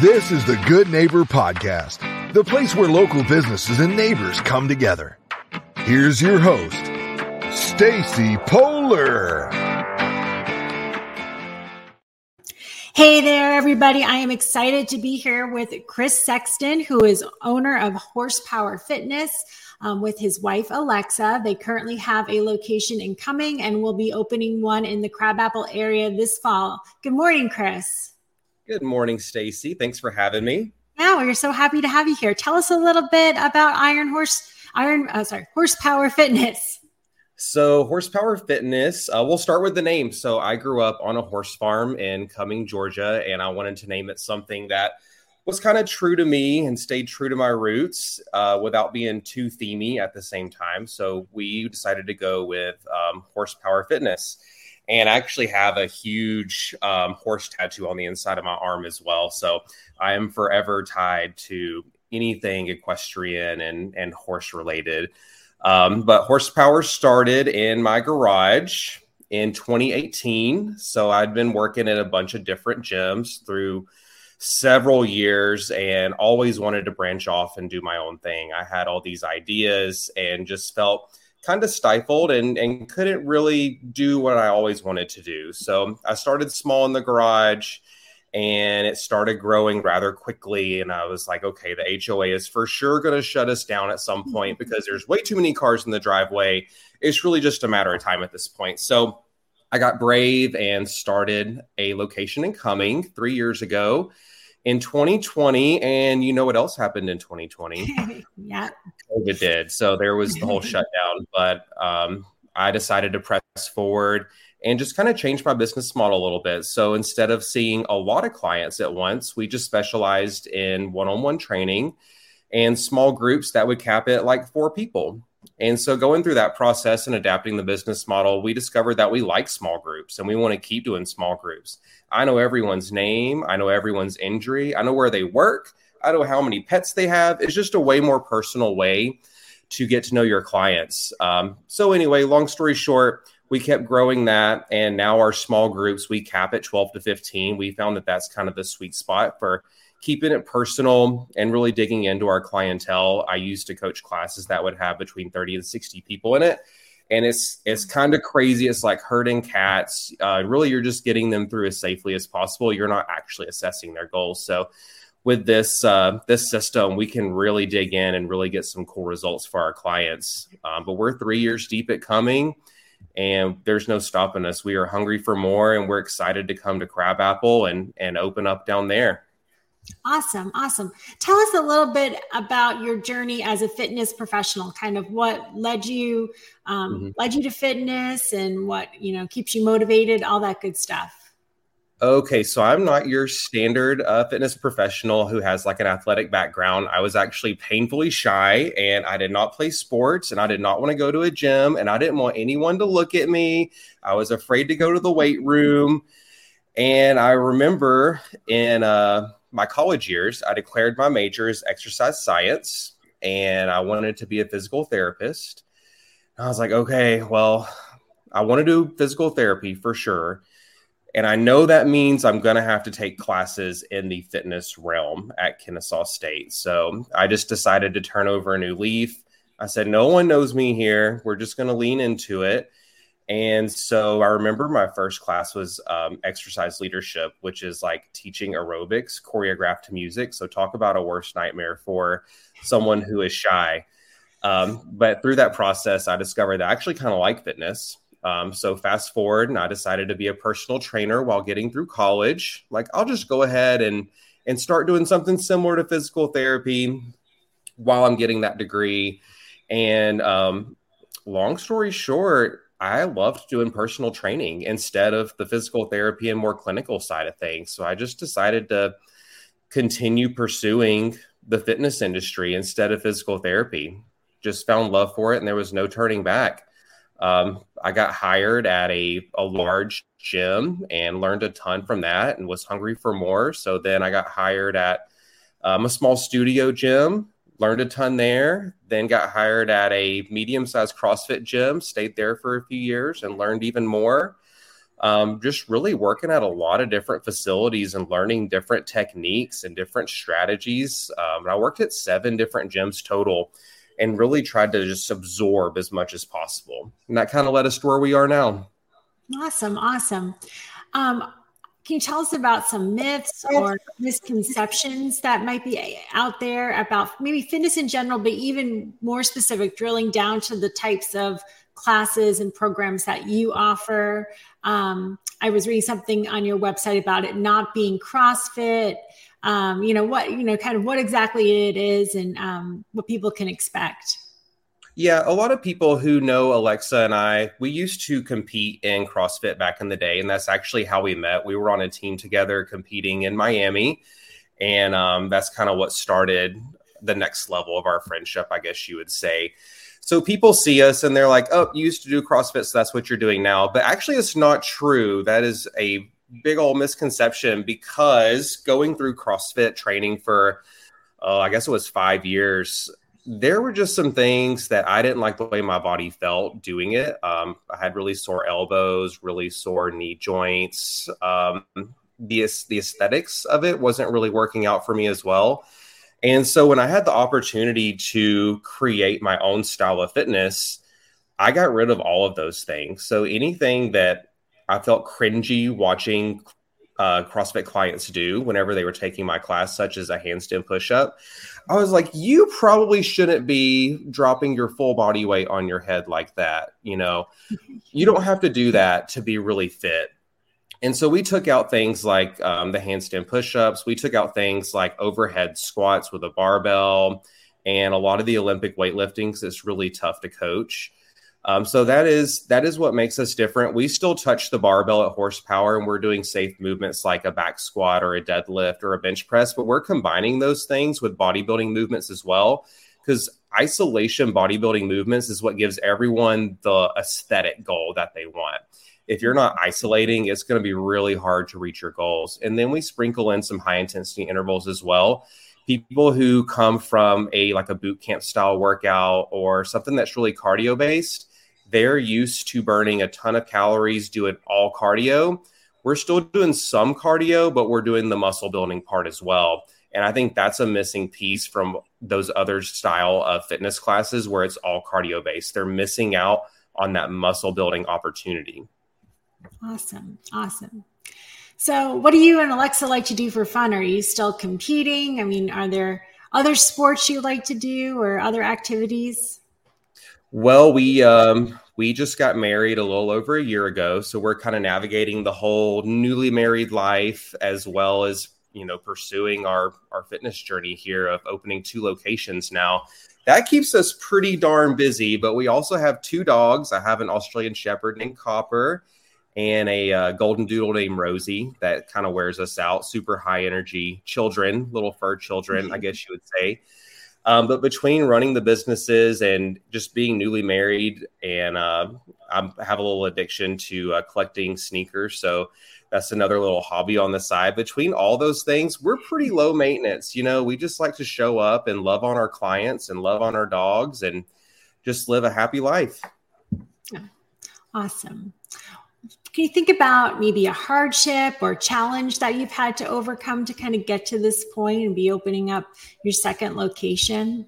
This is the Good Neighbor Podcast, the place where local businesses and neighbors come together. Here's your host, Stacy Polar. Hey there, everybody. I am excited to be here with Chris Sexton, who is owner of Horsepower Fitness. Um, with his wife Alexa. They currently have a location in Cumming and will be opening one in the Crabapple area this fall. Good morning, Chris. Good morning, Stacy. Thanks for having me. Yeah, we're so happy to have you here. Tell us a little bit about Iron Horse, Iron, uh, sorry, Horsepower Fitness. So, Horsepower Fitness, uh, we'll start with the name. So, I grew up on a horse farm in Cumming, Georgia, and I wanted to name it something that was kind of true to me and stayed true to my roots uh, without being too themey at the same time. So, we decided to go with um, Horsepower Fitness and I actually have a huge um, horse tattoo on the inside of my arm as well. So I am forever tied to anything equestrian and and horse related. Um, but horsepower started in my garage in 2018. So I'd been working at a bunch of different gyms through several years and always wanted to branch off and do my own thing. I had all these ideas and just felt kind of stifled and, and couldn't really do what I always wanted to do. So I started small in the garage and it started growing rather quickly. And I was like, okay, the HOA is for sure going to shut us down at some point because there's way too many cars in the driveway. It's really just a matter of time at this point. So I got brave and started a location in Cumming three years ago in 2020. And you know what else happened in 2020? yeah. COVID did. So there was the whole shutdown. But um, I decided to press forward and just kind of change my business model a little bit. So instead of seeing a lot of clients at once, we just specialized in one on one training and small groups that would cap it like four people. And so, going through that process and adapting the business model, we discovered that we like small groups and we want to keep doing small groups. I know everyone's name, I know everyone's injury, I know where they work, I know how many pets they have. It's just a way more personal way to get to know your clients. Um, so, anyway, long story short, we kept growing that. And now our small groups, we cap at 12 to 15. We found that that's kind of the sweet spot for keeping it personal and really digging into our clientele. I used to coach classes that would have between 30 and 60 people in it. And it's it's kind of crazy. It's like herding cats. Uh, really, you're just getting them through as safely as possible. You're not actually assessing their goals. So, with this uh, this system, we can really dig in and really get some cool results for our clients. Um, but we're three years deep at Cumming, and there's no stopping us. We are hungry for more, and we're excited to come to Crabapple and and open up down there. Awesome. Awesome. Tell us a little bit about your journey as a fitness professional, kind of what led you, um, mm-hmm. led you to fitness and what, you know, keeps you motivated, all that good stuff. Okay, so I'm not your standard uh, fitness professional who has like an athletic background. I was actually painfully shy and I did not play sports and I did not want to go to a gym and I didn't want anyone to look at me. I was afraid to go to the weight room. And I remember in uh, my college years, I declared my major as exercise science and I wanted to be a physical therapist. I was like, okay, well, I want to do physical therapy for sure. And I know that means I'm going to have to take classes in the fitness realm at Kennesaw State. So I just decided to turn over a new leaf. I said, no one knows me here. We're just going to lean into it. And so I remember my first class was um, exercise leadership, which is like teaching aerobics choreographed to music. So talk about a worst nightmare for someone who is shy. Um, but through that process, I discovered that I actually kind of like fitness. Um, so fast forward, and I decided to be a personal trainer while getting through college. Like I'll just go ahead and and start doing something similar to physical therapy while I'm getting that degree. And um, long story short, I loved doing personal training instead of the physical therapy and more clinical side of things. So I just decided to continue pursuing the fitness industry instead of physical therapy. Just found love for it and there was no turning back. Um, I got hired at a, a large gym and learned a ton from that and was hungry for more. So then I got hired at um, a small studio gym learned a ton there. Then got hired at a medium sized CrossFit gym, stayed there for a few years and learned even more. um, just really working at a lot of different facilities and learning different techniques and different strategies. Um, and I worked at seven different gyms total and really tried to just absorb as much as possible. And that kind of led us to where we are now. Awesome. Awesome. Um, can you tell us about some myths or misconceptions that might be out there about maybe fitness in general, but even more specific, drilling down to the types of classes and programs that you offer? Um, I was reading something on your website about it not being CrossFit. Um, you know what you know, kind of what exactly it is, and um, what people can expect. Yeah, a lot of people who know Alexa and I, we used to compete in CrossFit back in the day, and that's actually how we met. We were on a team together competing in Miami, and um, that's kind of what started the next level of our friendship, I guess you would say. So people see us and they're like, "Oh, you used to do CrossFit, so that's what you're doing now." But actually, it's not true. That is a big old misconception because going through CrossFit training for, oh, I guess it was five years there were just some things that I didn't like the way my body felt doing it. Um, I had really sore elbows, really sore knee joints. Um, the the aesthetics of it wasn't really working out for me as well. And so when I had the opportunity to create my own style of fitness, I got rid of all of those things. So anything that I felt cringy watching uh, CrossFit clients do whenever they were taking my class, such as a handstand push up. I was like, you probably shouldn't be dropping your full body weight on your head like that. You know, you don't have to do that to be really fit. And so we took out things like um, the handstand push ups, we took out things like overhead squats with a barbell, and a lot of the Olympic weightlifting because it's really tough to coach. Um, so that is that is what makes us different. We still touch the barbell at horsepower, and we're doing safe movements like a back squat or a deadlift or a bench press. But we're combining those things with bodybuilding movements as well, because isolation bodybuilding movements is what gives everyone the aesthetic goal that they want. If you're not isolating, it's going to be really hard to reach your goals. And then we sprinkle in some high intensity intervals as well people who come from a like a boot camp style workout or something that's really cardio based they're used to burning a ton of calories doing all cardio. We're still doing some cardio, but we're doing the muscle building part as well. And I think that's a missing piece from those other style of fitness classes where it's all cardio based. They're missing out on that muscle building opportunity. Awesome. Awesome. So, what do you and Alexa like to do for fun? Are you still competing? I mean, are there other sports you like to do or other activities? Well, we um, we just got married a little over a year ago, so we're kind of navigating the whole newly married life as well as you know pursuing our our fitness journey here of opening two locations now. That keeps us pretty darn busy, but we also have two dogs. I have an Australian Shepherd named Copper and a uh, golden doodle named Rosie that kind of wears us out. Super high energy children, little fur children, I guess you would say. Um, but between running the businesses and just being newly married, and uh, I have a little addiction to uh, collecting sneakers. So that's another little hobby on the side. Between all those things, we're pretty low maintenance. You know, we just like to show up and love on our clients and love on our dogs and just live a happy life. Awesome. Can you think about maybe a hardship or challenge that you've had to overcome to kind of get to this point and be opening up your second location?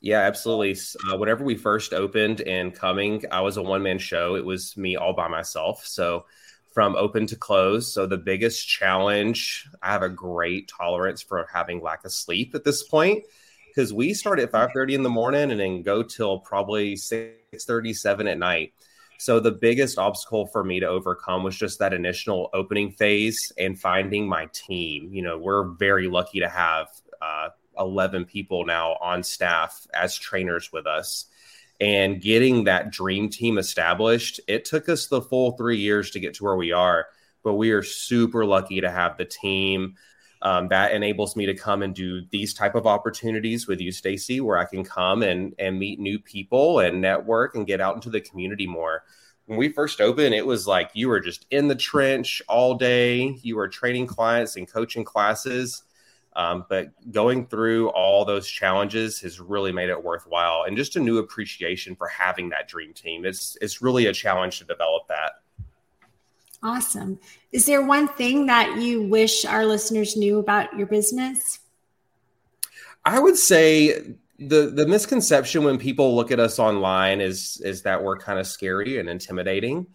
Yeah, absolutely. Uh, whenever we first opened and Cumming, I was a one man show. It was me all by myself. So from open to close. So the biggest challenge, I have a great tolerance for having lack of sleep at this point because we start at 5:30 in the morning and then go till probably 6:37 at night. So the biggest obstacle for me to overcome was just that initial opening phase and finding my team. You know, we're very lucky to have uh, 11 people now on staff as trainers with us. And getting that dream team established, it took us the full three years to get to where we are. But we are super lucky to have the team. Um, that enables me to come and do these type of opportunities with you stacy where i can come and and meet new people and network and get out into the community more. When we first opened it was like you were just in the trench all day. You were training clients and coaching classes. Um, but going through all those challenges has really made it worthwhile and just a new appreciation for having that dream team. It's it's really a challenge to develop that Awesome. Is there one thing that you wish our listeners knew about your business? I would say the the misconception when people look at us online is is that we're kind of scary and intimidating.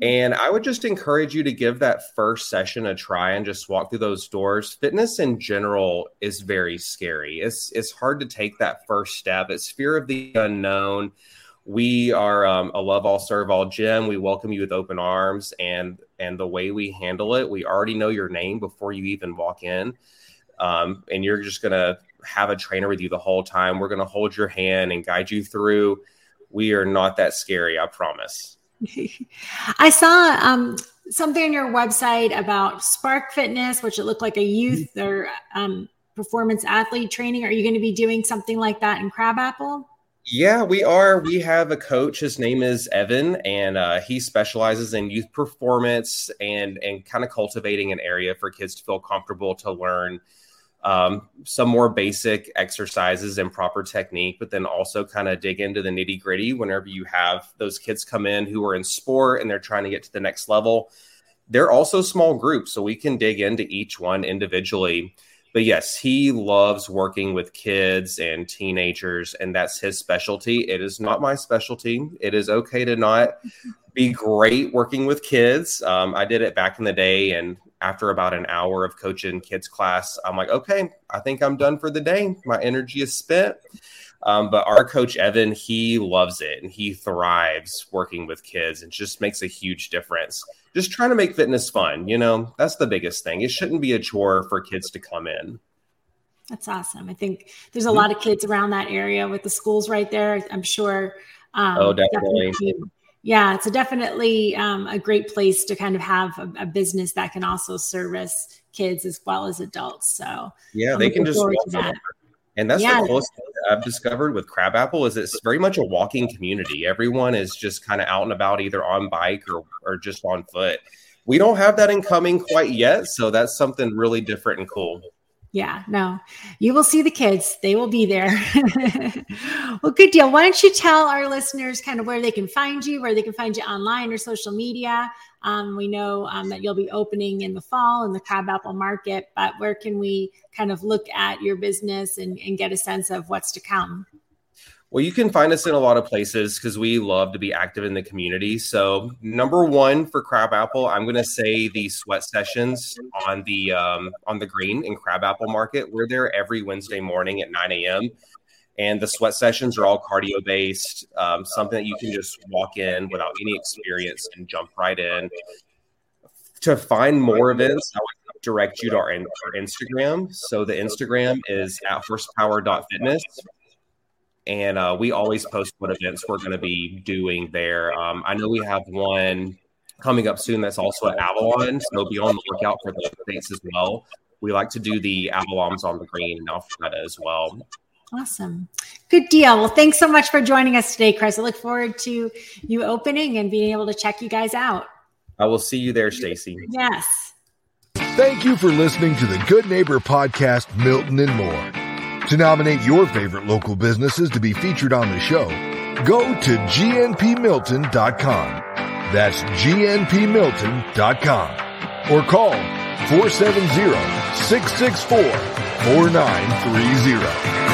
And I would just encourage you to give that first session a try and just walk through those doors. Fitness in general is very scary. It's it's hard to take that first step. It's fear of the unknown. We are um, a love all serve all gym. We welcome you with open arms, and and the way we handle it, we already know your name before you even walk in, um, and you're just gonna have a trainer with you the whole time. We're gonna hold your hand and guide you through. We are not that scary, I promise. I saw um, something on your website about Spark Fitness, which it looked like a youth mm-hmm. or um, performance athlete training. Are you going to be doing something like that in Crabapple? Yeah, we are. We have a coach. His name is Evan, and uh, he specializes in youth performance and and kind of cultivating an area for kids to feel comfortable to learn um, some more basic exercises and proper technique, but then also kind of dig into the nitty gritty whenever you have those kids come in who are in sport and they're trying to get to the next level. They're also small groups, so we can dig into each one individually. But yes, he loves working with kids and teenagers, and that's his specialty. It is not my specialty. It is okay to not be great working with kids. Um, I did it back in the day, and after about an hour of coaching kids class, I'm like, okay, I think I'm done for the day. My energy is spent. Um, but our coach Evan, he loves it and he thrives working with kids and just makes a huge difference. Just trying to make fitness fun, you know, that's the biggest thing. It shouldn't be a chore for kids to come in. That's awesome. I think there's a lot of kids around that area with the schools right there. I'm sure. Um, oh, definitely. definitely yeah, it's a definitely um, a great place to kind of have a, a, business that can also service kids as well as adults. So yeah, I'm they can just that. And that's yeah. the closest I've discovered with Crabapple is it's very much a walking community. Everyone is just kind of out and about, either on bike or or just on foot. We don't have that in Cumming quite yet, so that's something really different and cool yeah, no, you will see the kids. They will be there. well, good deal. Why don't you tell our listeners kind of where they can find you, where they can find you online or social media? Um, we know um, that you'll be opening in the fall in the Crabapple market, but where can we kind of look at your business and, and get a sense of what's to come? Well, you can find us in a lot of places because we love to be active in the community. So, number one for Crabapple, I'm going to say the sweat sessions on the um, on the green in Crabapple Market. We're there every Wednesday morning at 9 a.m. And the sweat sessions are all cardio based, um, something that you can just walk in without any experience and jump right in. To find more events, I would direct you to our, our Instagram. So the Instagram is at horsepower.fitness and uh, we always post what events we're going to be doing there. Um, I know we have one coming up soon that's also at Avalon, so be on the lookout for those dates as well. We like to do the Avalons on the green and Alpharetta as well. Awesome. Good deal. Well, thanks so much for joining us today, Chris. I look forward to you opening and being able to check you guys out. I will see you there, Stacy. Yes. Thank you for listening to the Good Neighbor Podcast, Milton and more. To nominate your favorite local businesses to be featured on the show, go to gnpmilton.com. That's gnpmilton.com or call 470-664-4930.